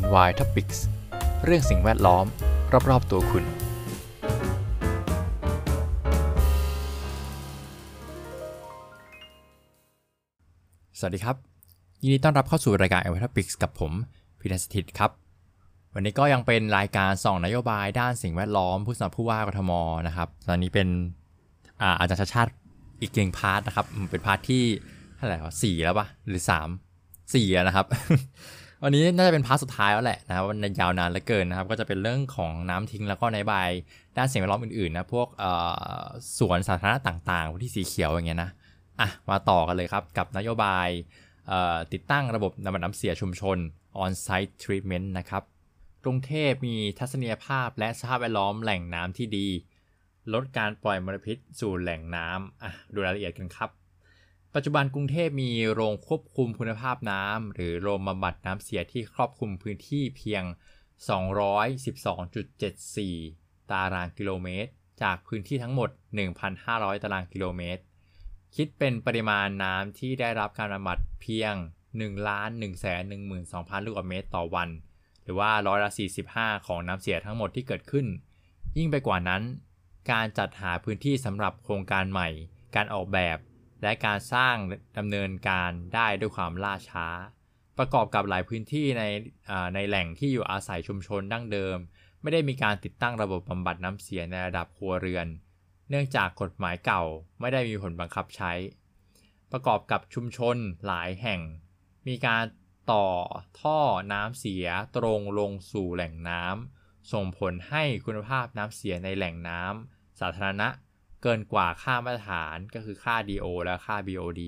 Envi Topics เรื่องสิ่งแวดล้อม รอบ ๆ ตัวคุณ สวัสดีครับ ยินดีต้อนรับเข้าสู่รายการ Envi Topics กับผมพิทัสถิตครับ วันนี้ก็ยังเป็นรายการส่องนโยบายด้านสิ่งแวดล้อม ผู้สมัครผู้ว่ากทมนะครับ ตอนนี้เป็นอาอาจารย์ชัชชาติอีกหนึ่ง part นะครับ เป็น part ที่เท่าไหร่วะสี่แล้วปะหรือสามสี่นะครับ วันนี้น่าจะเป็น part สุดท้ายแล้วแหละนะครับวันยาวนานเหลือเกินนะครับ ก็จะเป็นเรื่องของน้ำทิ้งแล้วก็นโยบายด้านสิ่งแวดล้อมอื่นๆนะพวกสวนสาธารณะต่างๆ ที่สีเขียวอย่างเงี้ยนะอะมาต่อกันเลยครับกับนโยบายติดตั้งระบบบำบัดน้ำเสียชุมชน on-site treatment นะครับกรุงเทพมีทัศนียภาพและสภาพแวดล้อมแหล่งน้ำที่ดี ลดการปล่อยมลพิษสู่แหล่งน้ำอะดูรายละเอียดกันครับ ปัจจุบันกรุงเทพมีโรงควบคุมคุณภาพน้ำหรือโรงบำบัดน้ำเสียที่ครอบคลุมพื้นที่เพียง 212.74 ตารางกิโลเมตร จากพื้นที่ทั้งหมด 1,500 ตารางกิโลเมตร คิดเป็นปริมาณน้ำที่ได้รับการบำบัดเพียง1ล้าน1แสน12,000 ลูกบาศก์เมตรต่อวัน หรือว่าร้อยละ 45 ของน้ำเสียทั้งหมดที่เกิดขึ้น ยิ่งไปกว่านั้น การจัดหาพื้นที่สำหรับโครงการใหม่ การออกแบบ และการสร้างดำเนินการได้ด้วยความล่าช้า ประกอบกับหลายพื้นที่ในในแหล่งที่อยู่อาศัยชุมชนดั้งเดิม ไม่ได้มีการติดตั้งระบบบำบัดน้ำเสียในระดับครัวเรือน เนื่องจากกฎหมายเก่าไม่ได้มีผลบังคับใช้ ประกอบกับชุมชนหลายแห่ง มีการต่อท่อน้ำเสียตรงลงสู่แหล่งน้ำส่งผลให้คุณภาพน้ำเสียในแหล่งน้ำสาธารณะ เกินกว่าค่ามาตรฐานก็คือค่า DO และค่า BOD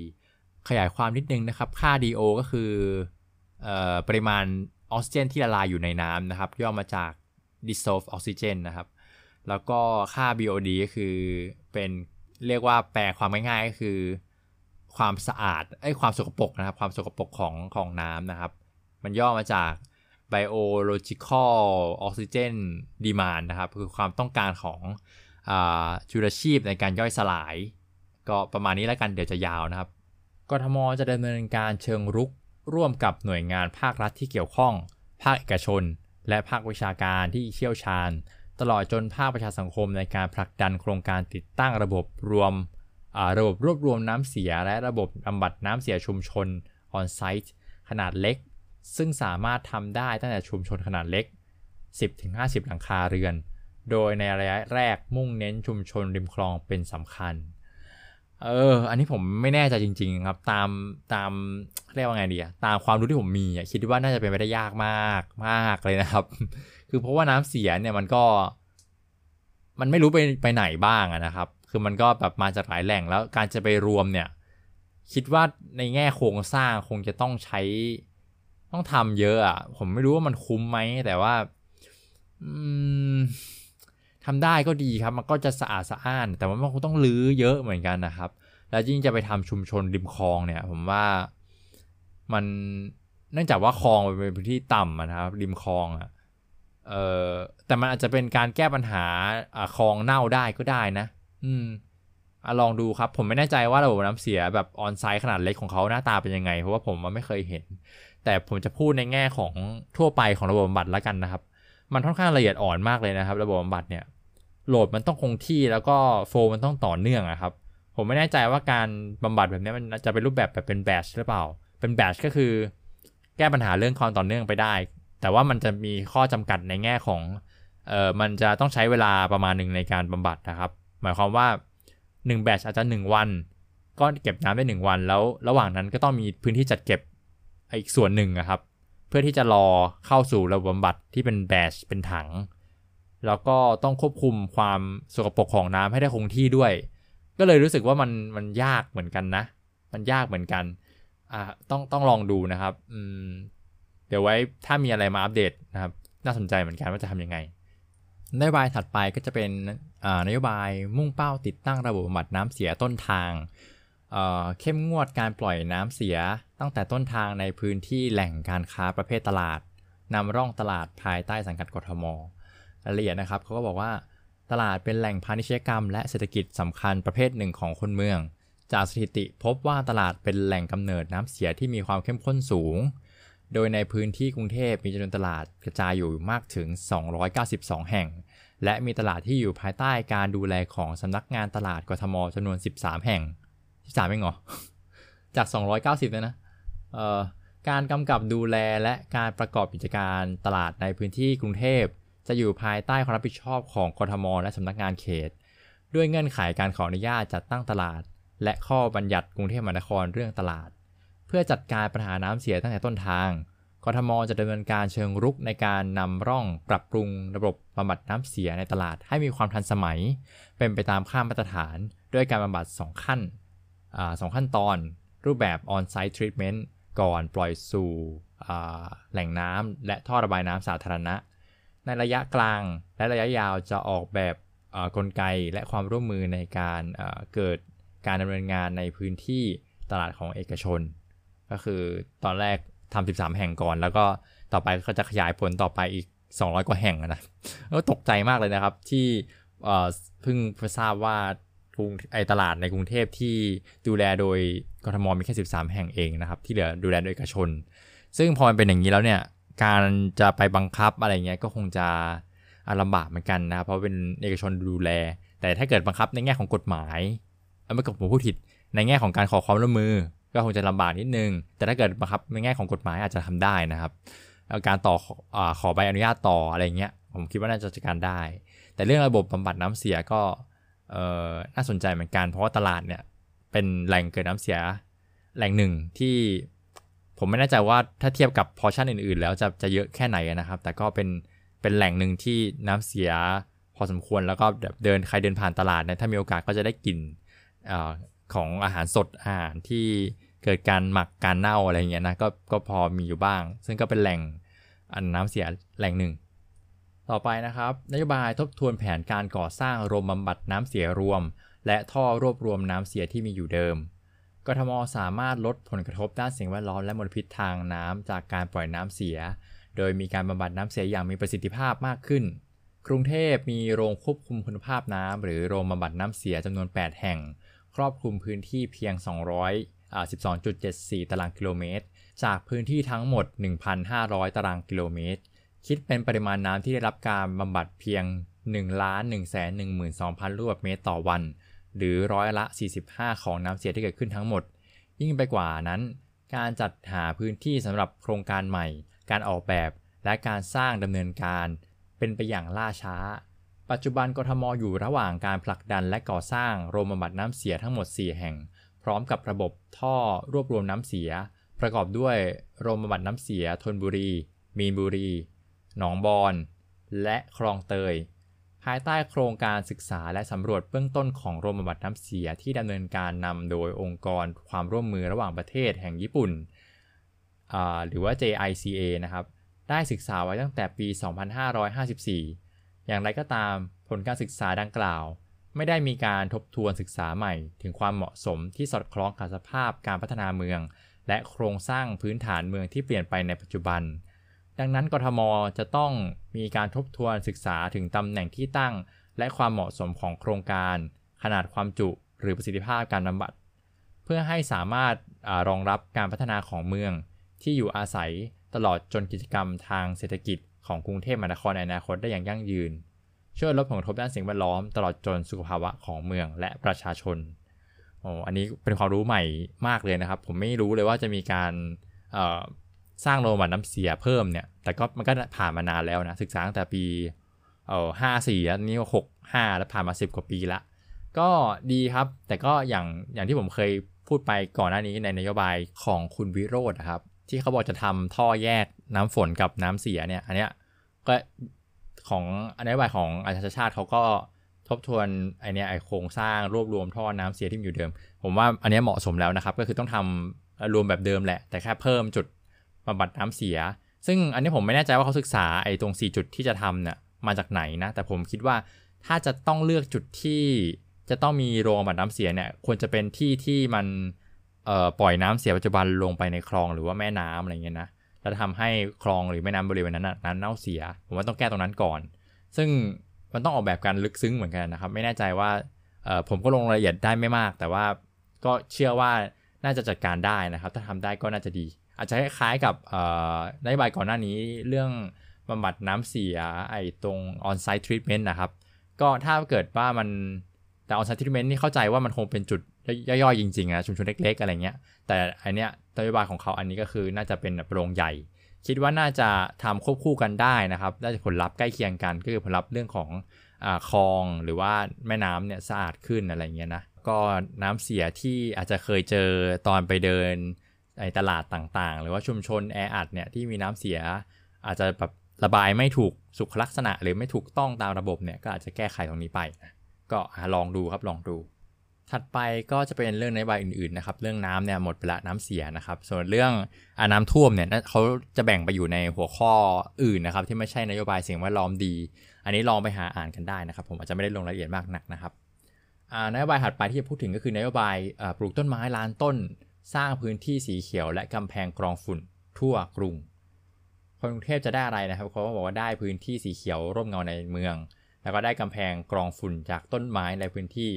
ขยายความนิดนึงนะครับ ค่า DO ก็คือออปริมาณออกซิเจนที่ละลายอยู่ในน้ำนะครับ ย่อมาจาก dissolved oxygen นะครับ แล้วก็ค่า BOD ก็คือเป็นเรียกว่าแปลความง่ายๆก็คือ ความสะอาดไอ้ความสกปรกนะครับ ความสกปรกของของน้ำนะครับ มันย่อมาจาก biological oxygen demand นะครับ คือความต้องการของ จุลชีพในการย่อยสลาย ก็ประมาณนี้แล้วกันเดี๋ยวจะยาวนะครับกทมจะดำเนินการเชิงรุก ร่วมกับหน่วยงานภาครัฐที่เกี่ยวข้อง ภาคเอกชน และภาควิชาการที่เชี่ยวชาญ ตลอดจนภาคประชาสังคมในการผลักดันโครงการติดตั้งระบบรวมระบบรวบรวมน้ำเสียและระบบบำบัดน้ำเสียชุมชน on-site ขนาดเล็ก ซึ่งสามารถทำได้ตั้งแต่ชุมชนขนาดเล็ก 10-50 หลังคาเรือน โดยในระยะแรกมุ่งเน้นชุมชนริมคลองเป็นสำคัญ เออ อันนี้ผมไม่แน่ใจจริง ๆ ครับ ตามตามเรียกว่าไงดีอะตามความรู้ที่ผมมีอะคิดว่าน่าจะเป็นไปได้ยากมากมากเลยนะครับ คือเพราะว่าน้ำเสียเนี่ยมันก็ มันไม่รู้ไปไปไหนบ้างนะครับ คือมันก็แบบมาจากหลายแหล่งแล้วการจะไปรวมเนี่ย คิดว่าในแง่โครงสร้างคงจะต้องใช้ต้องทำเยอะอะผมไม่รู้ว่ามันคุ้มไหมแต่ว่า อืม ทำได้ก็ดีครับ มันก็จะสะอาดสะอ้าน แต่ว่ามันคงต้องรื้อเยอะเหมือนกันนะครับ แล้วยิ่งจะไปทำชุมชนริมคลองเนี่ย ผมว่ามันเนื่องจากว่าคลองเป็นพื้นที่ต่ำนะครับ ริมคลองอะเออแต่มันอาจจะเป็นการแก้ปัญหาคลองเน่าได้ก็ได้นะ อืมอลองดูครับ ผมไม่แน่ใจว่าระบบน้ำเสียแบบออนไซต์ขนาดเล็กของเขาหน้าตาเป็นยังไง เพราะว่าผมมันไม่เคยเห็น แต่ผมจะพูดในแง่ของทั่วไปของระบบบำบัดแล้วกันนะครับ มันค่อนข้างละเอียดอ่อนมากเลยนะครับ ระบบบำบัดเนี่ย โหลดมันต้องคงที่แล้วก็โฟลมันต้องต่อเนื่องอะครับ ผมไม่แน่ใจว่าการบำบัดแบบนี้มันจะเป็นรูปแบบแบบเป็นแบชหรือเปล่า เป็นแบชก็คือ แก้ปัญหาเรื่องความต่อเนื่องไปได้ แต่ว่ามันจะมีข้อจำกัดในแง่ของเออมันจะต้องใช้เวลาประมาณหนึ่งในการบำบัดนะครับ หมายความว่า1แบชอาจจะ 1 วัน ก็เก็บน้ำได้ 1 วัน แล้วระหว่างนั้นก็ต้องมีพื้นที่จัดเก็บอีกส่วนหนึ่งอะครับ เพื่อที่จะรอเข้าสู่ระบบบำบัดที่เป็นแบชเป็นถัง แล้วก็ต้องควบคุมความสกปรกของน้ำให้ได้คงที่ด้วย ก็เลยรู้สึกว่ามันมันยากเหมือนกันนะ มันยากเหมือนกันอ่าต้องต้องลองดูนะครับอืมเดี๋ยวไว้ถ้ามีอะไรมาอัปเดตนะครับ น่าสนใจเหมือนกันว่าจะทำยังไงนโยบายถัดไปก็จะเป็นอ่านโยบายมุ่งเป้าติดตั้งระบบบำบัดน้ำเสียต้นทางเอ่อเข้มงวดการปล่อยน้ำเสียตั้งแต่ต้นทางในพื้นที่แหล่งการค้าประเภทตลาดนำร่องตลาดภายใต้สังกัดกทม รายละเอียดนะครับเขาก็บอกว่าตลาดเป็นแหล่งพาณิชยกรรม และเศรษฐกิจสำคัญประเภทหนึ่งของคนเมือง จากสถิติพบว่าตลาดเป็นแหล่งกำเนิดน้ำเสียที่มีความเข้มข้นสูง โดยในพื้นที่กรุงเทพมีจำนวนตลาดกระจายอยู่มากถึง 292 แห่ง และมีตลาดที่อยู่ภายใต้การดูแลของสำนักงานตลาดกทมจำนวน 13 แห่ง 13เองเหรอ จาก 290เลยนะ เอ่อ การกำกับดูแลและการประกอบกิจการตลาดในพื้นที่กรุงเทพ จะอยู่ภายใต้ความรับผิดชอบของกทม และสำนักงานเขต ด้วยเงื่อนไขการขออนุญาตจัดตั้งตลาด และข้อบัญญัติกรุงเทพมหานครเรื่องตลาด เพื่อจัดการปัญหาน้ำเสียตั้งแต่ต้นทางกทม จะดำเนินการเชิงรุกในการนำร่องปรับปรุงระบบบำบัดน้ำเสียในตลาดให้มีความทันสมัย เป็นไปตามค่ามาตรฐานด้วยการบำบัด 2 ขั้นสองขั้นตอน รูปแบบ on-site treatment ก่อนปล่อยสู่แหล่งน้ำและท่อระบายน้ำสาธารณะ ในระยะกลางและระยะยาวจะออกแบบกลไกและความร่วมมือในการเกิดการดำเนินงานในพื้นที่ตลาดของเอกชน ก็คือตอนแรกทำ 13 แห่งก่อน แล้วก็ต่อไปก็จะขยายผลต่อไปอีก 200 กว่าแห่งนะแล้วตกใจมากเลยนะครับที่เพิ่งทราบว่ากรุงไอตลาดในกรุงเทพที่ดูแลโดยกทมมีแค่ 13 แห่งเองนะครับ ที่เหลือดูแลโดยเอกชน ซึ่งพอมันเป็นอย่างนี้แล้วเนี่ย การจะไปบังคับอะไรเงี้ยก็คงจะลำบากเหมือนกันนะเพราะเป็นเอกชนดูแล แต่ถ้าเกิดบังคับในแง่ของกฎหมายไม่กับผมพูดผิดในแง่ของการขอความร่วมมือ ก็คงจะลำบากนิดนึง แต่ถ้าเกิดบังคับในแง่ของกฎหมายอาจจะทำได้นะครับการต่อขอใบอนุญาตต่ออะไรเงี้ยผมคิดว่าน่าจะจัดการได้ แต่เรื่องระบบบำบัดน้ำเสียก็น่าสนใจเหมือนกัน เพราะว่าตลาดเนี่ยเป็นแหล่งเกิดน้ำเสียแหล่งหนึ่งที่ ผมไม่แน่ใจว่าถ้าเทียบกับพอชั่นอื่นๆ แล้วจะจะเยอะแค่ไหนนะครับ แต่ก็เป็นเป็นแหล่งหนึ่งที่น้ำเสียพอสมควรแล้วก็เดินใครเดินผ่านตลาดเนี่ยถ้ามีโอกาสก็จะได้กลิ่นอของอาหารสดอาหารที่เกิดการหมักการเน่าอะไรเงี้ยนะก็ก็พอมีอยู่บ้าง ซึ่งก็เป็นแหล่งอันน้ำเสียแหล่งหนึ่ง ต่อไปนะครับนโยบายทบทวนแผนการก่อสร้างโรงบำบัดน้ำเสียรวม และท่อรวบรวมน้ำเสียที่มีอยู่เดิม กทมสามารถลดผลกระทบด้านสิ่งแวดล้อมและมลพิษทางน้ำจากการปล่อยน้ำเสีย โดยมีการบำบัดน้ำเสียอย่างมีประสิทธิภาพมากขึ้น กรุงเทพมีโรงควบคุมคุณภาพน้ำหรือโรงบำบัดน้ำเสียจำนวน 8 แห่ง ครอบคลุมพื้นที่เพียง 212.74 ตารางกิโลเมตร จากพื้นที่ทั้งหมด 1,500 ตารางกิโลเมตร คิดเป็นปริมาณน้ำที่ได้รับการบำบัดเพียง 1 1 1 2 0 0 0 ลูกบาศก์เมตรต่อวัน หรือร้อยละ 45 ของน้ำเสียที่เกิดขึ้นทั้งหมด ยิ่งไปกว่านั้น การจัดหาพื้นที่สำหรับโครงการใหม่ การออกแบบและการสร้างดำเนินการ เป็นไปอย่างล่าช้า ปัจจุบันกทมอยู่ระหว่างการผลักดันและก่อสร้างโรงบำบัดน้ำเสียทั้งหมด 4 แห่ง พร้อมกับระบบท่อรวบรวมน้ำเสีย ประกอบด้วยโรงบำบัดน้ำเสียทนบุรี มีนบุรี หนองบอน และคลองเตย ภายใต้โครงการศึกษาและสำรวจเบื้องต้นของโรงบำบัดน้ำเสียที่ดำเนินการนำโดยองค์กรความร่วมมือระหว่างประเทศแห่งญี่ปุ่น หรือว่า JICA นะครับ ได้ศึกษาไว้ตั้งแต่ปี 2554 อย่างไรก็ตามผลการศึกษาดังกล่าว ไม่ได้มีการทบทวนศึกษาใหม่ ถึงความเหมาะสมที่สอดคล้องกับสภาพการพัฒนาเมือง และโครงสร้างพื้นฐานเมืองที่เปลี่ยนไปในปัจจุบัน ดังนั้นกทมจะต้องมีการทบทวนศึกษาถึงตำแหน่งที่ตั้ง และความเหมาะสมของโครงการ ขนาดความจุหรือประสิทธิภาพการบำบัด เพื่อให้สามารถอรองรับการพัฒนาของเมือง ที่อยู่อาศัยตลอดจนกิจกรรมทางเศรษฐกิจของกรุงเทพมหานครในอนาคตได้อย่างยั่งยืน ช่วยลดผลกระทบด้านสิ่งแวดล้อม ตลอดจนสุขภาวะของเมืองและประชาชนโอ้อันนี้เป็นความรู้ใหม่มากเลยนะครับ ผมไม่รู้เลยว่าจะมีการ สร้างโรงบำบัดน้ำเสียเพิ่มเนี่ย แต่ก็มันก็ผ่านมานานแล้วนะ ศึกษาตั้งแต่ปีเอ่อห้าสี่แล้วนี่หกห้าแล้วผ่านมาสิบกว่าปีละ ก็ดีครับ แต่ก็อย่างอย่างที่ผมเคยพูดไปก่อนหน้านี้ในนโยบายของคุณวิโรธครับ ที่เขาบอกจะทำท่อแยกน้ำฝนกับน้ำเสียเนี่ย อันเนี้ยก็ของนโยบายของอาชาชาติเขาก็ทบทวนไอเนี้ยไอโครงสร้างรวบรวมท่อน้ำเสียที่อยู่เดิม ผมว่าอันนี้เหมาะสมแล้วนะครับ ก็คือต้องทำรวมแบบเดิมแหละ แต่แค่เพิ่มจุด บำบัดน้ำเสีย ซึ่งอันนี้ผมไม่แน่ใจว่าเขาศึกษาไอ้ตรง 4 จุดที่จะทำเนี่ยมาจากไหนนะ แต่ผมคิดว่าถ้าจะต้องเลือกจุดที่จะต้องมีโรงบำบัดน้ำเสียเนี่ยควรจะเป็นที่ที่มันปล่อยน้ำเสียปัจจุบันลงไปในคลองหรือว่าแม่น้ำอะไรเงี้ยนะแล้วทำให้คลองหรือแม่น้ำบริเวณนั้นนั้นเน่าเสีย ผมว่าต้องแก้ตรงนั้นก่อน ซึ่งมันต้องออกแบบการลึกซึ้งเหมือนกันนะครับ ไม่แน่ใจว่าผมก็ลงรายละเอียดได้ไม่มาก แต่ว่าก็เชื่อว่าน่าจะจัดการได้นะครับ ถ้าทำได้ก็น่าจะดี อาจจะคล้ายๆกับนโยบายก่อนหน้านี้เรื่องบำบัดน้ำเสียไอ้ตรง on-site treatment นะครับ ก็ถ้าเกิดว่ามันแต่ on-site treatment นี่เข้าใจว่ามันคงเป็นจุดย่อยๆจริงๆนะชุมชนเล็กๆ อะไรเงี้ย แต่อันเนี้ยนโยบายของเขาอันนี้ก็คือน่าจะเป็นโปรงใหญ่ คิดว่าน่าจะทำควบคู่กันได้นะครับได้ผลลัพธ์ใกล้เคียงกันก็คือผลลัพธ์เรื่องของอคลองหรือว่าแม่น้ำเนี่ยสะอาดขึ้นอะไรเงี้ยนะก็น้ำเสียที่อาจจะเคยเจอตอนไปเดิน ในตลาดต่างๆ หรือว่าชุมชนแออัดเนี่ยที่มีน้ำเสีย อาจจะแบบระบายไม่ถูกสุขลักษณะ หรือไม่ถูกต้องตามระบบเนี่ยก็อาจจะแก้ไขตรงนี้ไปนะก็ลองดูครับลองดู ถัดไปก็จะเป็นเรื่องนโยบายอื่นๆนะครับเรื่องน้ำเนี่ยหมดไปละน้ำเสียนะครับ ส่วนเรื่องอน้ำท่วมเนี่ยเขาจะแบ่งไปอยู่ในหัวข้ออื่นนะครับ ที่ไม่ใช่นโยบายสิ่งแวดล้อมดี อันนี้ลองไปหาอ่านกันได้นะครับ ผมอาจจะไม่ได้ลงรายละเอียดมากนักนะครับนโยบายถัดไปที่จะพูดถึงก็คือนโยบายปลูกต้นไม้ล้านต้น สร้างพื้นที่สีเขียวและกำแพงกรองฝุ่นทั่วกรุงคนกรุงเทพจะได้อะไรนะครับเขาบอกว่าได้พื้นที่สีเขียวร่มเงาในเมือง แล้วก็ได้กำแพงกรองฝุ่นจากต้นไม้ในพื้นที่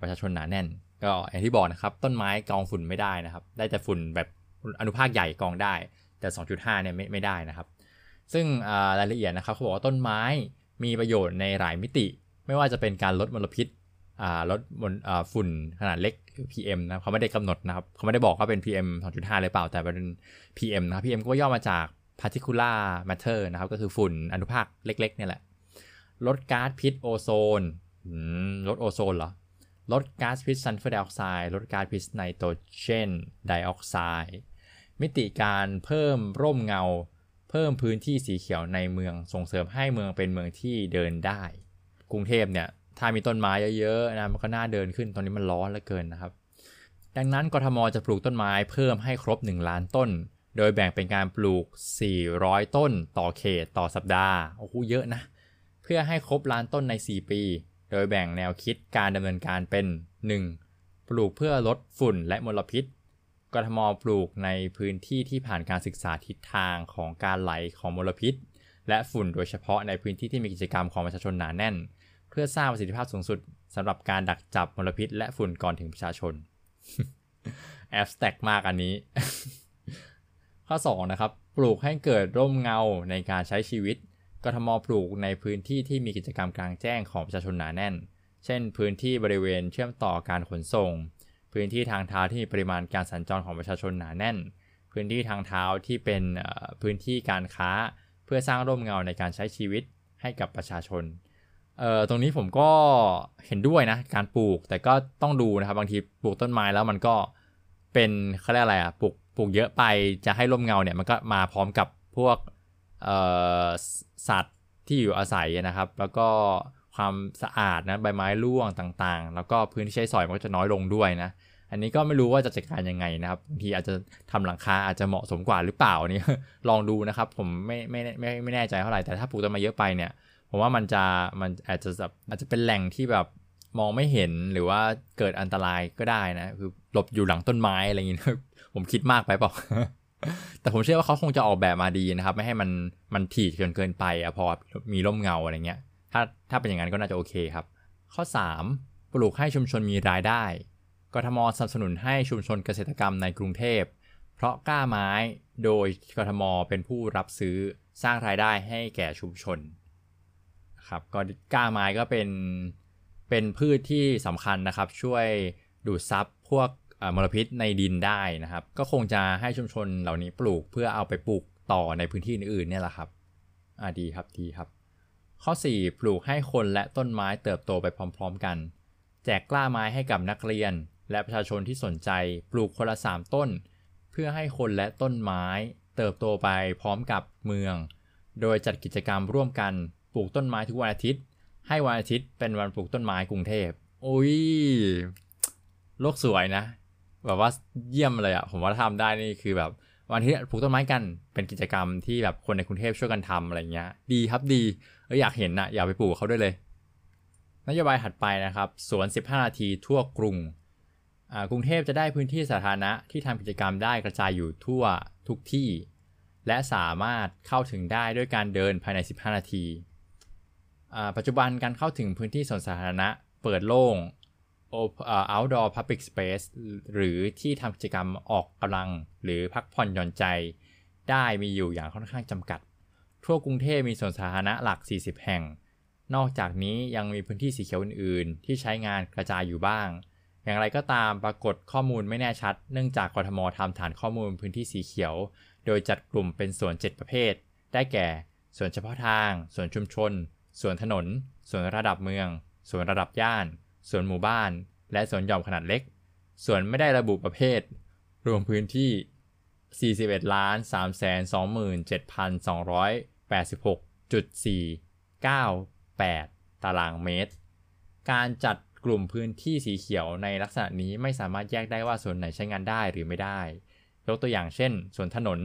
ประชาชนหนาแน่น ก็อย่างที่บอกนะครับต้นไม้กรองฝุ่นไม่ได้นะครับ ได้แต่ฝุ่นแบบอนุภาคใหญ่กรองได้ แต่ 2.5เนี่ยไม่ไม่ได้นะครับ ซึ่งรายละเอียดนะครับเขาบอกว่าต้นไม้มีประโยชน์ในหลายมิติ ไม่ว่าจะเป็นการลดมลพิษลดฝุ่นขนาดเล็ก PM นะเขาไม่ได้กำหนดนะครับเขาไม่ได้บอกว่าเป็น PM 2.5 เลยเปล่า แต่เป็น PM นะครับ PM ก็ย่อมาจาก particular matter นะครับ ก็คือฝุ่นอนุภาคเล็กๆเนี่ยแหละ ลดก๊าซพิษโอโซนลดโอโซนเหรอ ลดก๊าซพิษซัลเฟอร์ไดออกไซด์ ลดก๊าซพิษไนโตรเจนไดออกไซด์ มิติการเพิ่มร่มเงา เพิ่มพื้นที่สีเขียวในเมือง ส่งเสริมให้เมืองเป็นเมืองที่เดินได้ กรุงเทพเนี่ย ถ้ามีต้นไม้เยอะๆนะมันก็น่าเดินขึ้นตอนนี้มันร้อนเหลือเกินนะครับ ดังนั้นกทมจะปลูกต้นไม้เพิ่มให้ครบ 1 ล้านต้น โดยแบ่งเป็นการปลูก 400 ต้นต่อเขตต่อสัปดาห์โอ้โหเยอะนะ เพื่อให้ครบล้านต้นใน 4 ปี โดยแบ่งแนวคิดการดำเนินการเป็น 1. ปลูกเพื่อลดฝุ่นและมลพิษกทมปลูกในพื้นที่ที่ผ่านการศึกษาทิศทางของการไหลของมลพิษ และฝุ่นโดยเฉพาะในพื้นที่ที่มีกิจกรรมของประชาชนหนาแน่น พื่อสร้างประสิทธิภาพสูงสุดสำหรับการดักจับมลพิษ และฝุ่นก่อนถึงประชาชนแอบสแต็กมากอันนี้ ข้อ 2 นะครับ ปลูกให้เกิดร่มเงาในการใช้ชีวิตกทมปลูกในพื้นที่ที่มีกิจกรรมกลางแจ้งของประชาชนหนาแน่น เช่น พื้นที่บริเวณเชื่อมต่อการขนส่ง พื้นที่ทางเท้าที่มีปริมาณการสัญจรของประชาชนหนาแน่น พื้นที่ทางเท้าที่เป็นพื้นที่การค้า เพื่อสร้างร่มเงาในการใช้ชีวิตให้กับประชาชน เอ่อตรงนี้ผมก็เห็นด้วยนะการปลูกแต่ก็ต้องดูนะครับบางทีปลูกต้นไม้แล้วมันก็เป็นเขาเรียกอะไรอะปลูกปลูกเยอะไปจะให้ร่มเงาเนี่ยมันก็มาพร้อมกับพวกสัตว์ที่อยู่อาศัยนะครับ แล้วก็ความสะอาดนะใบไม้ร่วงต่างๆ แล้วก็พื้นที่ใช้สอยมันก็จะน้อยลงด้วยนะอันนี้ก็ไม่รู้ว่าจะจัดการยังไงนะครับบางทีอาจจะทำหลังคาอาจจะเหมาะสมกว่าหรือเปล่านี่ลองดูนะครับ ผมไม่ไม่ไม่ไม่แน่ใจเท่าไหร่แต่ถ้าปลูกต้นไม้เยอะไปเนี่ย ผมว่ามันจะมันอาจจะแบบอาจจะเป็นแหล่งที่แบบมองไม่เห็นหรือว่าเกิดอันตรายก็ได้นะ คือหลบอยู่หลังต้นไม้อะไรอย่างนี้ผมคิดมากไปเปล่าแต่ผมเชื่อว่าเขาคงจะออกแบบมาดีนะครับ ไม่ให้มันมันถี่จนเกินไปอะพอมีร่มเงาอะไรเงี้ย ถ้าถ้าเป็นอย่างนั้นก็น่าจะโอเคครับ ข้อ 3 ปลูกให้ชุมชนมีรายได้กทมสนับสนุนให้ชุมชนเกษตรกรรมในกรุงเทพ เพราะกล้าไม้โดยกทมเป็นผู้รับซื้อสร้างรายได้ให้แก่ชุมชน ครับก็กล้าไม้ก็เป็นเป็นพืชที่สำคัญนะครับ ช่วยดูดซับพวกมลพิษในดินได้นะครับ ก็คงจะให้ชุมชนเหล่านี้ปลูกเพื่อเอาไปปลูกต่อในพื้นที่อื่นๆเนี่ยแหละครับอ่าดีครับดีครับ ข้อ 4 ปลูกให้คนและต้นไม้เติบโตไปพร้อม ๆ กัน แจกกล้าไม้ให้กับนักเรียน และประชาชนที่สนใจปลูกคนละ3ต้น เพื่อให้คนและต้นไม้ เติบโตไปพร้อมกับเมือง โดยจัดกิจกรรมร่วมกัน ปลูกต้นไม้ทุกวันอาทิตย์ ให้วันอาทิตย์เป็นวันปลูกต้นไม้กรุงเทพโอ้ยโลกสวยนะ แบบว่าเยี่ยมเลยอะผมว่าทำได้นี่คือแบบวันที่ปลูกต้นไม้กันเป็นกิจกรรมที่แบบคนในกรุงเทพช่วยกันทำอะไรเงี้ย ดีครับดีเอออยากเห็นนะอยากไปปลูกเขาด้วยเลย นโยบายถัดไปนะครับสวน 15 นาทีทั่วกรุงกรุงเทพจะได้พื้นที่สาธารณะที่ทำกิจกรรมได้กระจายอยู่ทั่วทุกที่ และสามารถเข้าถึงได้ด้วยการเดินภายใน 15 นาที ปัจจุบันการเข้าถึงพื้นที่สวนสาธารณะเปิดโล่ง outdoor public space หรือที่ทำกิจกรรมออกกำลังหรือพักผ่อนหย่อนใจ ได้มีอยู่อย่างค่อนข้างจำกัด ทั่วกรุงเทพมีสวนสาธารณะหลัก 40 แห่ง นอกจากนี้ยังมีพื้นที่สีเขียวอื่น ๆ ที่ใช้งานกระจายอยู่บ้าง อย่างไรก็ตามปรากฏข้อมูลไม่แน่ชัด เนื่องจากกทมทำฐานข้อมูลพื้นที่สีเขียว โดยจัดกลุ่มเป็นส่วน 7 ประเภท ได้แก่ส่วนเฉพาะทาง ส่วนชุมชน ส่วนถนนส่วนระดับเมืองส่วนระดับย่านส่วนหมู่บ้าน และส่วนหย่อมขนาดเล็กส่วนไม่ได้ระบุประเภท รวมพื้นที่ 41ล้าน3 2 7 2 8 6 498 ตารางเมตร การจัดกลุ่มพื้นที่สีเขียวในลักษณะนี้ไม่สามารถแยกได้ว่าส่วนไหนใช้งานได้หรือไม่ได้ ยกตัวอย่างเช่น ส่วนถนน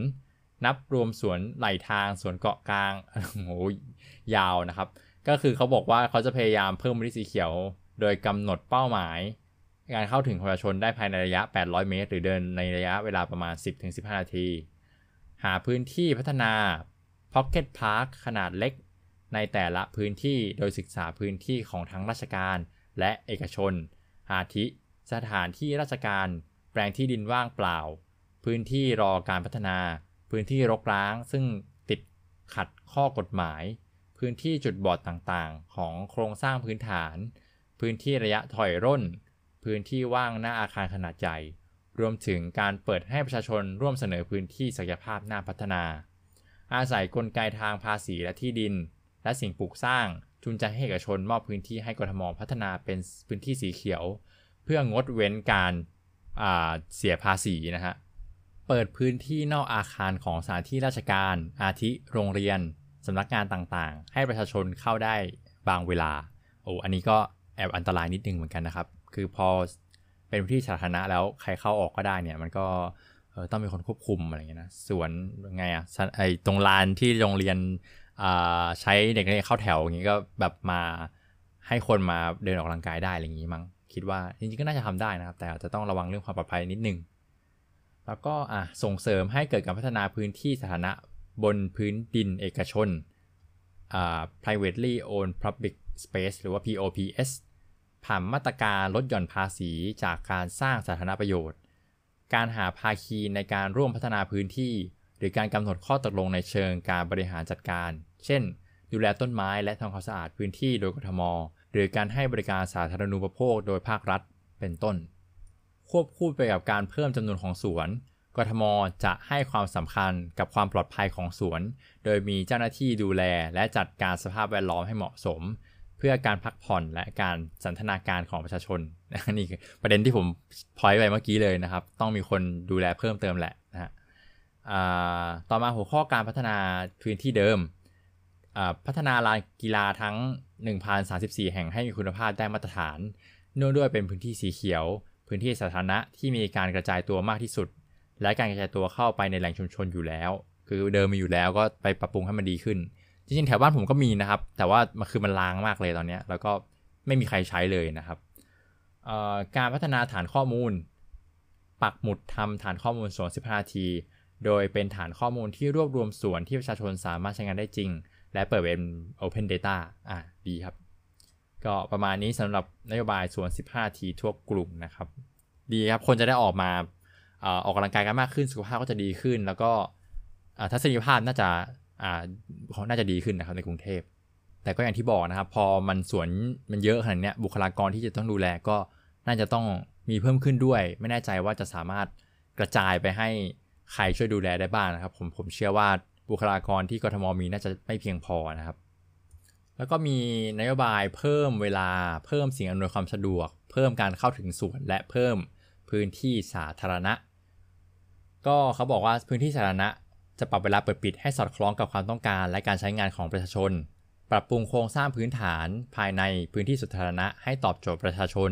นับรวมสวนไหลทางสวนเกาะกลางโอ้ยาวนะครับ ก็คือเขาบอกว่าเขาจะพยายามเพิ่มพื้นที่สีเขียว โดยกำหนดเป้าหมายการเข้าถึงประชาชนได้ภายในระยะ 800 เมตร หรือเดินในระยะเวลาประมาณ 10-15 นาที หาพื้นที่พัฒนา Pocket Park ขนาดเล็ก ในแต่ละพื้นที่โดยศึกษาพื้นที่ของทั้งราชการและเอกชน อาทิสถานที่ราชการ แปลงที่ดินว่างเปล่า พื้นที่รอการพัฒนา พื้นที่รกร้างซึ่งติดขัดข้อกฎหมาย พื้นที่จุดบอดต่างๆ ของโครงสร้างพื้นฐาน พื้นที่ระยะถอยร่น พื้นที่ว่างหน้าอาคารขนาดใหญ่รวมถึงการเปิดให้ประชาชนร่วมเสนอพื้นที่ศักยภาพหน้าพัฒนา อาศัยกลไกทางภาษีและที่ดิน และสิ่งปลูกสร้างจูงใจให้เอกชนมอบพื้นที่ให้กทมพัฒนาเป็นพื้นที่สีเขียว เพื่องดเว้นการเสียภาษีนะฮะ เปิดพื้นที่นอกอาคารของสถานที่ราชการ อาทิโรงเรียนสำนักงานต่างๆ ให้ประชาชนเข้าได้บางเวลา โอ้อันนี้ก็แอบอันตรายนิดนึงเหมือนกันนะครับ คือพอเป็นพื้นที่สาธารณะแล้วใครเข้าออกก็ได้เนี่ย มันก็ต้องมีคนควบคุมอะไรเงี้ยนะสวนไงอะไอตรงลานที่โรงเรียนใช้เด็กนักเรียนเข้าแถวอย่างนี้ก็แบบมาให้คนมาเดินออกกำลังกายได้อะไรอย่างนี้มั้งคิดว่าจริงๆก็น่าจะทำได้นะครับ แต่อาจจะต้องระวังเรื่องความปลอดภัยนิดนึง แล้วก็อะส่งเสริมให้เกิดการพัฒนาพื้นที่สาธารณะบนพื้นดินเอกชนอ่า privately owned public Space หรือว่า POPS ผ่านมาตรการลดหย่อนภาษีจากการสร้างสาธารณประโยชน์ การหาภาคีในการร่วมพัฒนาพื้นที่ หรือการกำหนดข้อตกลงในเชิงการบริหารจัดการ เช่น ดูแลต้นไม้และทำความสะอาดพื้นที่โดยกทม หรือการให้บริการสาธารณูปโภคโดยภาครัฐ เป็นต้น ควบคู่ไปกับการเพิ่มจำนวนของสวน กทม จะให้ความสำคัญกับความปลอดภัยของสวน โดยมีเจ้าหน้าที่ดูแลและจัดการสภาพแวดล้อมให้เหมาะสม เพื่อการพักผ่อนและการสันทนาการของประชาชนนี่ประเด็นที่ผมพอยไปเมื่อกี้เลยนะครับ ต้องมีคนดูแลเพิ่มเติมแหละนะฮะต่อมาหัวข้อการพัฒนาพื้นที่เดิม พัฒนาลานกีฬาทั้ง 1,034 แห่งให้มีคุณภาพได้มาตรฐาน เนื่องด้วยเป็นพื้นที่สีเขียว พื้นที่สาธารณะที่มีการกระจายตัวมากที่สุด และการกระจายตัวเข้าไปในแหล่งชุมชนอยู่แล้ว คือเดิมมีอยู่แล้วก็ไปปรับปรุงให้มันดีขึ้น จริงๆแถวบ้านผมก็มีนะครับ แต่ว่ามันคือมันล้างมากเลยตอนนี้แล้วก็ไม่มีใครใช้เลยนะครับการพัฒนาฐานข้อมูล ปักหมุดทำฐานข้อมูลสวน15นาที โดยเป็นฐานข้อมูลที่รวบรวมส่วนที่ประชาชนสามารถใช้งานได้จริง และเปิดเป็น Open Data อะดีครับ ก็ประมาณนี้สำหรับนโยบายสวน 15 ทีทั่วกลุ่มนะครับ ดีครับคนจะได้ออกมาออกกำลังกายกันมากขึ้นสุขภาพก็จะดีขึ้น แล้วก็ทัศนียภาพน่าจะเขาน่าจะดีขึ้นนะครับในกรุงเทพ แต่ก็อย่างที่บอกนะครับ พอมันสวนมันเยอะขนาดนี้บุคลากรที่จะต้องดูแลก็น่าจะต้องมีเพิ่มขึ้นด้วย ไม่แน่ใจว่าจะสามารถกระจายไปให้ใครช่วยดูแลได้บ้างนะครับ ผมผมเชื่อว่าบุคลากรที่กทมมีน่าจะไม่เพียงพอนะครับ แล้วก็มีนโยบายเพิ่มเวลาเพิ่มสิ่งอำนวยความสะดวก เพิ่มการเข้าถึงสวนและเพิ่มพื้นที่สาธารณะ ก็เขาบอกว่าพื้นที่สาธารณะ จะปรับเวลาเปิดปิดให้สอดคล้องกับความต้องการ และการใช้งานของประชาชน ปรับปรุงโครงสร้างพื้นฐานภายในพื้นที่สาธารณะให้ตอบโจทย์ประชาชน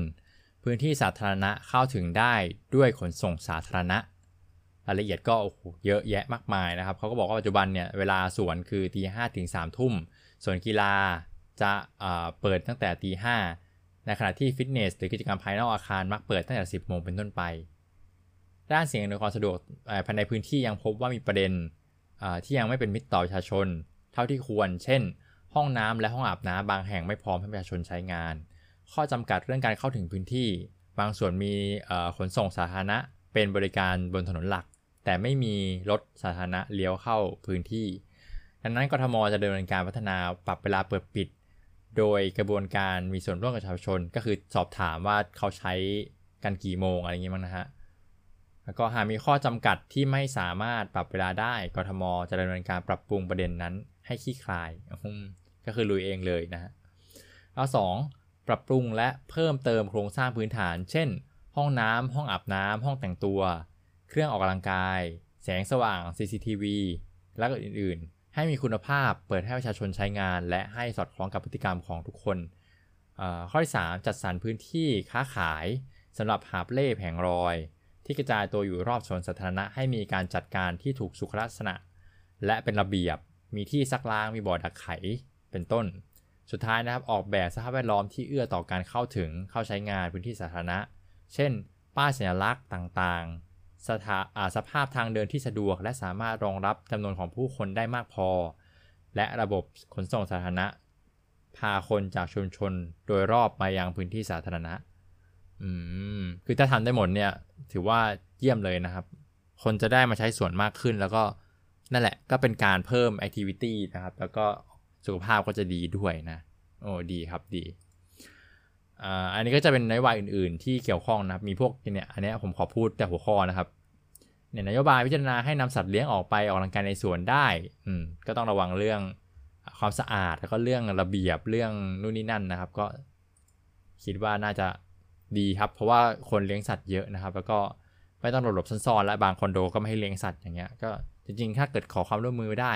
พื้นที่สาธารณะเข้าถึงได้ด้วยขนส่งสาธารณะรายละเอียดก็เยอะแยะมากมายนะครับเขาก็บอกว่าปัจจุบันเนี่ยเวลาสวนคือตีห้าถึงสามทุ่ม ส่วนกีฬาจะเปิดตั้งแต่ตีห้าในขณะที่ฟิตเนสหรือกิจกรรมภายนอกอาคารมักเปิดตั้งแต่ 10 โมงเป็นต้นไป ด้านเสียงในความสะดวกภายในพื้นที่ยังพบว่ามีประเด็นที่ยังไม่เป็นมิตรต่อประชาชน เท่าที่ควร เช่น ห้องน้ำและห้องอาบน้ำบางแห่งไม่พร้อมให้ประชาชนใช้งาน ข้อจำกัดเรื่องการเข้าถึงพื้นที่ บางส่วนมีขนส่งสาธารณะ เป็นบริการบนถนนหลัก แต่ไม่มีรถสาธารณะเลี้ยวเข้าพื้นที่ ดังนั้นกทมจะดำเนินการพัฒนาปรับเวลาเปิดปิด โดยกระบวนการมีส่วนร่วมกับประชาชน ก็คือสอบถามว่าเขาใช้กันกี่โมงอะไรอย่างงี้มั้งนะฮะแล้วก็หากมีข้อจำกัดที่ไม่สามารถปรับเวลาได้กทมจะดำเนินการปรับปรุงประเด็นนั้น ให้คลี่คลายก็คือลุยเองเลยนะฮะแล้วสองปรับปรุงและเพิ่มเติมโครงสร้างพื้นฐาน เช่น ห้องน้ำห้องอาบน้ำห้องแต่งตัว เครื่องออกกำลังกาย แสงสว่าง CCTV และก็อื่นๆ ให้มีคุณภาพเปิดให้ประชาชนใช้งาน และให้สอดคล้องกับพฤติกรรมของทุกคนข้อที่ 3 จัดสรรพื้นที่ค้าขายสำหรับหาบเล่แผงรอย ที่กระจายตัวอยู่รอบสวนสาธารณะให้มีการจัดการที่ถูกสุขลักษณะ และเป็นระเบียบมีที่ซักล้างมีบ่อดักไขเป็นต้น สุดท้ายนะครับออกแบบสภาพแวดล้อมที่เอื้อต่อการเข้าถึงเข้าใช้งานพื้นที่สาธารณะ เช่น ป้ายสัญลักษณ์ต่างๆ สถาสภาพทางเดินที่สะดวก และสามารถรองรับจำนวนของผู้คนได้มากพอ และระบบขนส่งสาธารณะ พาคนจากชุมชนโดยรอบมายังพื้นที่สาธารณะ อืม คือถ้าทำได้หมดเนี่ย ถือว่าเยี่ยมเลยนะครับ คนจะได้มาใช้ส่วนมากขึ้นแล้วก็นั่นแหละก็เป็นการเพิ่มแอคทิวิตี้นะครับ แล้วก็สุขภาพก็จะดีด้วยนะ โอ้ดีครับดี อันนี้ก็จะเป็นนโยบายอื่น ๆ ที่เกี่ยวข้องนะครับ มีพวกเนี่ยอันนี้ผมขอพูดแต่หัวข้อนะครับเนี่ยนโยบายพิจารณาให้นำสัตว์เลี้ยงออกไปออกกำลังกายในสวนได้อืมก็ต้องระวังเรื่องความสะอาดแล้วก็เรื่องระเบียบเรื่องนู่นนี่นั่นนะครับ ก็คิดว่าน่าจะดีครับ เพราะว่าคนเลี้ยงสัตว์เยอะนะครับ แล้วก็ไม่ต้องหลบหลบซ่อนๆและบางคอนโดก็ไม่ให้เลี้ยงสัตว์อย่างเงี้ยก็จริงๆ ถ้าเกิดขอความร่วมมือได้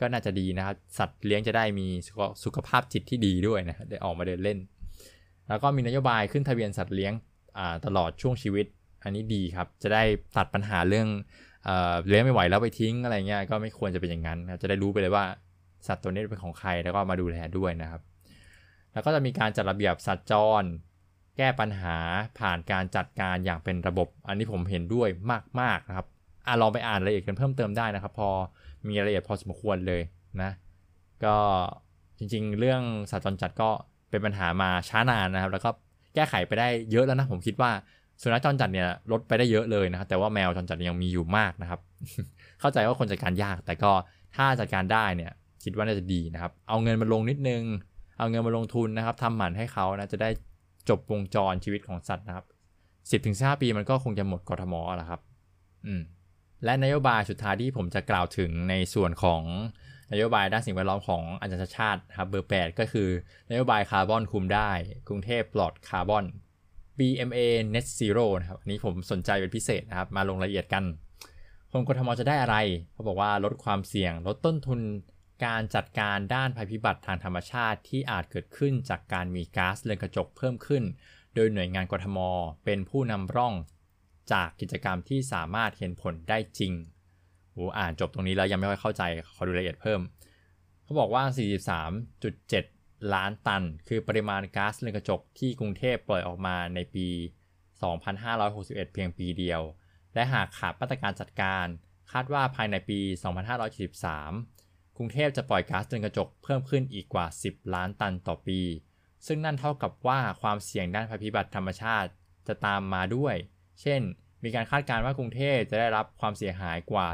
ก็น่าจะดีนะครับ สัตว์เลี้ยงจะได้มีสุขภาพจิตที่ดีด้วยนะได้ออกมาเดินเล่น แล้วก็มีนโยบายขึ้นทะเบียนสัตว์เลี้ยงตลอดช่วงชีวิต อันนี้ดีครับ จะได้ตัดปัญหาเรื่องเลี้ยงไม่ไหวแล้วไปทิ้งอะไรเงี้ยก็ไม่ควรจะเป็นอย่างนั้นจะได้รู้ไปเลยว่าสัตว์ตัวนี้เป็นของใครแล้วก็มาดูแลด้วยนะครับ แล้วก็จะมีการจัดระเบียบสัตว์จร แก้ปัญหาผ่านการจัดการอย่างเป็นระบบ อันนี้ผมเห็นด้วยมากๆนะครับอะลองไปอ่านรายละเอียดกันเพิ่มเติมได้นะครับ พอมีรายละเอียดพอสมควรเลยนะ ก็จริงๆ เรื่องสัตว์จรจัดก็ เป็นปัญหามาช้านานนะครับ แล้วก็แก้ไขไปได้เยอะแล้วนะ ผมคิดว่าสุนัขจรจัดเนี่ยลดไปได้เยอะเลยนะครับ แต่ว่าแมวจรจัดยังมีอยู่มากนะครับ เข้าใจว่าคนจัดการยาก แต่ก็ถ้าจัดการได้เนี่ยคิดว่าน่าจะดีนะครับ เอาเงินมาลงนิดนึง เอาเงินมาลงทุนนะครับทำหมันให้เขานะจะได้จบวงจรชีวิตของสัตว์นะครับสิบถึงห้าปีมันก็คงจะหมดกทมแหละครับ อืม และนโยบายสุดท้ายที่ผมจะกล่าวถึงในส่วนของ นโยบายด้านสิ่งแวดล้อมของอาจารย์ชาติครับเบอร์ 8 ก็คือนโยบายคาร์บอนคุมได้ กรุงเทพปลอดคาร์บอน BMA Net Zero นะครับอันนี้ผมสนใจเป็นพิเศษนะครับมาลงรายละเอียดกันคนกทมจะได้อะไรเขาบอกว่าลดความเสี่ยงลดต้นทุนการจัดการด้านภัยพิบัติทางธรรมชาติที่อาจเกิดขึ้นจากการมีก๊าซเรือนกระจกเพิ่มขึ้น โดยหน่วยงานกทม เป็นผู้นำร่องจากกิจกรรมที่สามารถเห็นผลได้จริง อ้อ่านจบตรงนี้แล้วยังไม่ค่อยเข้าใจ ขอดูรายละเอียดเพิ่ม เขาบอกว่า 43.7 ล้านตัน คือปริมาณก๊าซเรือนกระจกที่กรุงเทพปล่อยออกมาในปี 2561 เพียงปีเดียว และหากขาดมาตรการจัดการ คาดว่าภายในปี 2573 กรุงเทพจะปล่อยก๊าซเรือนกระจกเพิ่มขึ้นอีกกว่า 10 ล้านตันต่อปี ซึ่งนั่นเท่ากับว่าความเสี่ยงด้านภัยพิบัติธรรมชาติจะตามมาด้วย เช่น มีการคาดการณ์ว่ากรุงเทพจะได้รับความเสียหายกว่า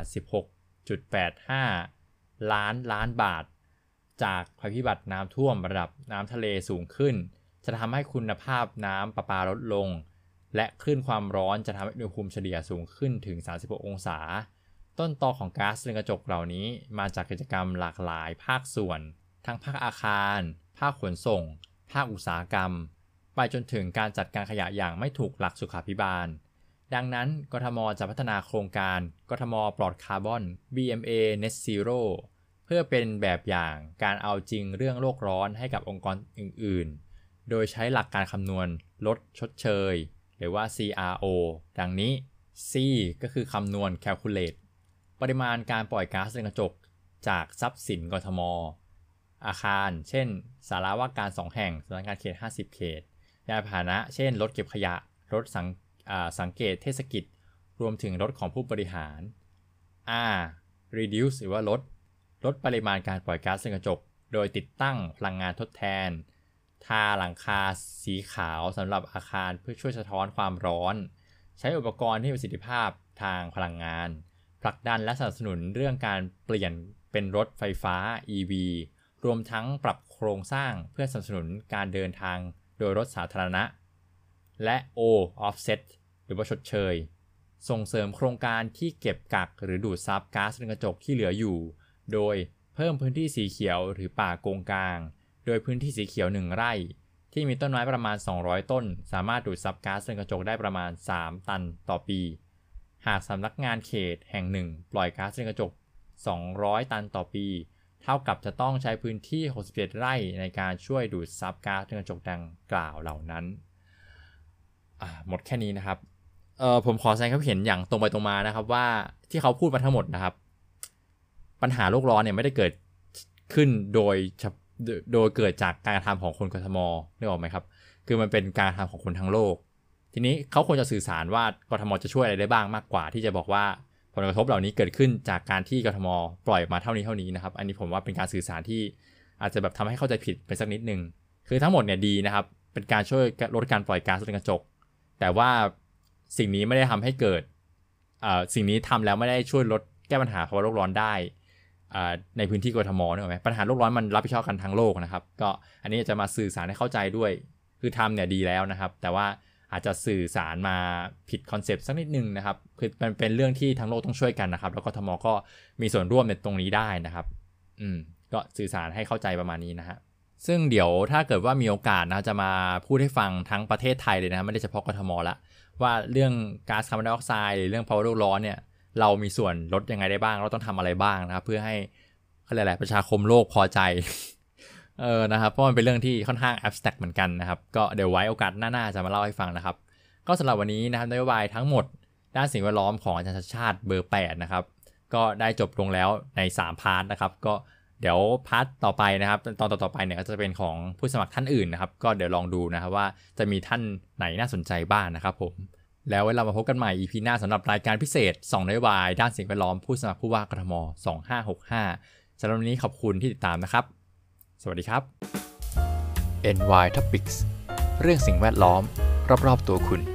16.85 ล้านล้านบาท จากภัยพิบัติน้ำท่วมระดับน้ำทะเลสูงขึ้น จะทำให้คุณภาพน้ำประปาลดลง และคลื่นความร้อนจะทำให้อุณหภูมิเฉลี่ยสูงขึ้นถึง 36 องศา ต้นตอของก๊าซเรือนกระจกเหล่านี้มาจากกิจกรรมหลากหลายภาคส่วน ทั้งภาคอาคาร ภาคขนส่ง ภาคอุตสาหกรรม ไปจนถึงการจัดการขยะอย่างไม่ถูกหลักสุขาภิบาล ดังนั้นกทมจะพัฒนาโครงการกทมปลอดคาร์บอน BMA Net Zero เพื่อเป็นแบบอย่างการเอาจริงเรื่องโลกร้อนให้กับองค์กรอื่น ๆ โดยใช้หลักการคำนวณลดชดเชย หรือว่า CRO ดังนี้ C ก็คือคำนวณ calculate ปริมาณการปล่อยก๊าซเรือนกระจกจากทรัพย์สินกทม อาคาร เช่น สาราว่าการ 2 แห่งสำนักงานเขต 50 เขต ยานพาหนะ เช่น รถเก็บขยะ รถสัง สังเกตเทศกิจรวมถึงรถของผู้บริหาร R reduce หรือว่าลด ลดปริมาณการปล่อยก๊าซเรือนกระจก โดยติดตั้งพลังงานทดแทน ทาหลังคาสีขาวสำหรับอาคารเพื่อช่วยสะท้อนความร้อน ใช้อุปกรณ์ที่มีประสิทธิภาพทางพลังงาน ผลักดันและสนับสนุนเรื่องการเปลี่ยนเป็นรถไฟฟ้า EV รวมทั้งปรับโครงสร้างเพื่อสนับสนุนการเดินทางโดยรถสาธารณะ และ O offset หรือว่าชดเชย ส่งเสริมโครงการที่เก็บกักหรือดูดซับก๊าซเรือนกระจกที่เหลืออยู่ โดยเพิ่มพื้นที่สีเขียวหรือป่าโกงกลาง โดยพื้นที่สีเขียว 1 ไร่ ที่มีต้นไม้ประมาณ 200 ต้น สามารถดูดซับก๊าซเรือนกระจกได้ประมาณ 3 ตันต่อปี หากสำนักงานเขตแห่งหนึ่ง ปล่อยก๊าซเรือนกระจก 200 ตันต่อปี เท่ากับจะต้องใช้พื้นที่61ไร่ในการช่วยดูดซับก๊าซเรือนกระจกดังกล่าวเหล่านั้น หมดแค่นี้นะครับเออผมขอแสดงความเห็นอย่างตรงไปตรงมานะครับว่าที่เขาพูดมาทั้งหมดนะครับ ปัญหาโลกร้อนเนี่ยไม่ได้เกิดขึ้นโดยโดยเกิดจากการกระทำของคนกทมนึกออกไหมครับ คือมันเป็นการกระทำของคนทั้งโลก ทีนี้เขาควรจะสื่อสารว่ากทมจะช่วยอะไรได้บ้างมากกว่า ที่จะบอกว่าผลกระทบเหล่านี้เกิดขึ้นจากการที่กทมปล่อยมาเท่านี้เท่านี้นะครับ อันนี้ผมว่าเป็นการสื่อสารที่อาจจะแบบทำให้เข้าใจผิดไปสักนิดนึงคือทั้งหมดเนี่ยดีนะครับ เป็นการช่วยลดการปล่อยก๊าซเรือนกระจก แต่ว่าสิ่งนี้ไม่ได้ทำให้เกิดสิ่งนี้ทำแล้วไม่ได้ช่วยลดแก้ปัญหาภาวะโลกร้อนได้ในพื้นที่กทมนึกไหมปัญหาโลกร้อนมันรับผิดชอบกันทั้งโลกนะครับ ก็อันนี้จะมาสื่อสารให้เข้าใจด้วย คือทำเนี่ยดีแล้วนะครับ แต่ว่าอาจจะสื่อสารมาผิดคอนเซปต์สักนิดนึงนะครับ คือมันเป็นเรื่องที่ทั้งโลกต้องช่วยกันนะครับ แล้วกทมก็มีส่วนร่วมในตรงนี้ได้นะครับ อืม ก็สื่อสารให้เข้าใจประมาณนี้นะฮะ ซึ่งเดี๋ยวถ้าเกิดว่ามีโอกาสนะจะมาพูดให้ฟังทั้งประเทศไทยเลยนะไม่ได้เฉพาะกทมละว่าเรื่องก๊าซคาร์บอนไดออกไซด์หรือเรื่องภาวะโลกร้อนเนี่ยเรามีส่วนลดยังไงได้บ้าง เราต้องทำอะไรบ้างนะครับเพื่อให้อะไรแหละประชาคมโลกพอใจเออนะครับเพราะมันเป็นเรื่องที่ค่อนข้าง abstract เหมือนกันนะครับก็เดี๋ยวไว้โอกาสหน้าๆจะมาเล่าให้ฟังนะครับ ก็สำหรับวันนี้นะครับนโยบายทั้งหมดด้านสิ่งแวดล้อมของอาจารย์ชัชชาติเบอร์8นะครับก็ได้จบลงแล้วใน 3 part นะครับ ก็ เดี๋ยว part ต่อไปนะครับ ตอนต่อๆไปเนี่ยก็จะเป็นของผู้สมัครท่านอื่นนะครับ ก็เดี๋ยวลองดูนะครับว่าจะมีท่านไหนน่าสนใจบ้างนะครับผมแล้วเรามาพบกันใหม่ EP หน้าสำหรับรายการพิเศษ2นโยบาย ด้านสิ่งแวดล้อมผู้สมัครผู้ว่ากทม 2565สำหรับวันนี้ขอบคุณที่ติดตามนะครับ สวัสดีครับ NY Topics เรื่องสิ่งแวดล้อม รอบๆตัวคุณ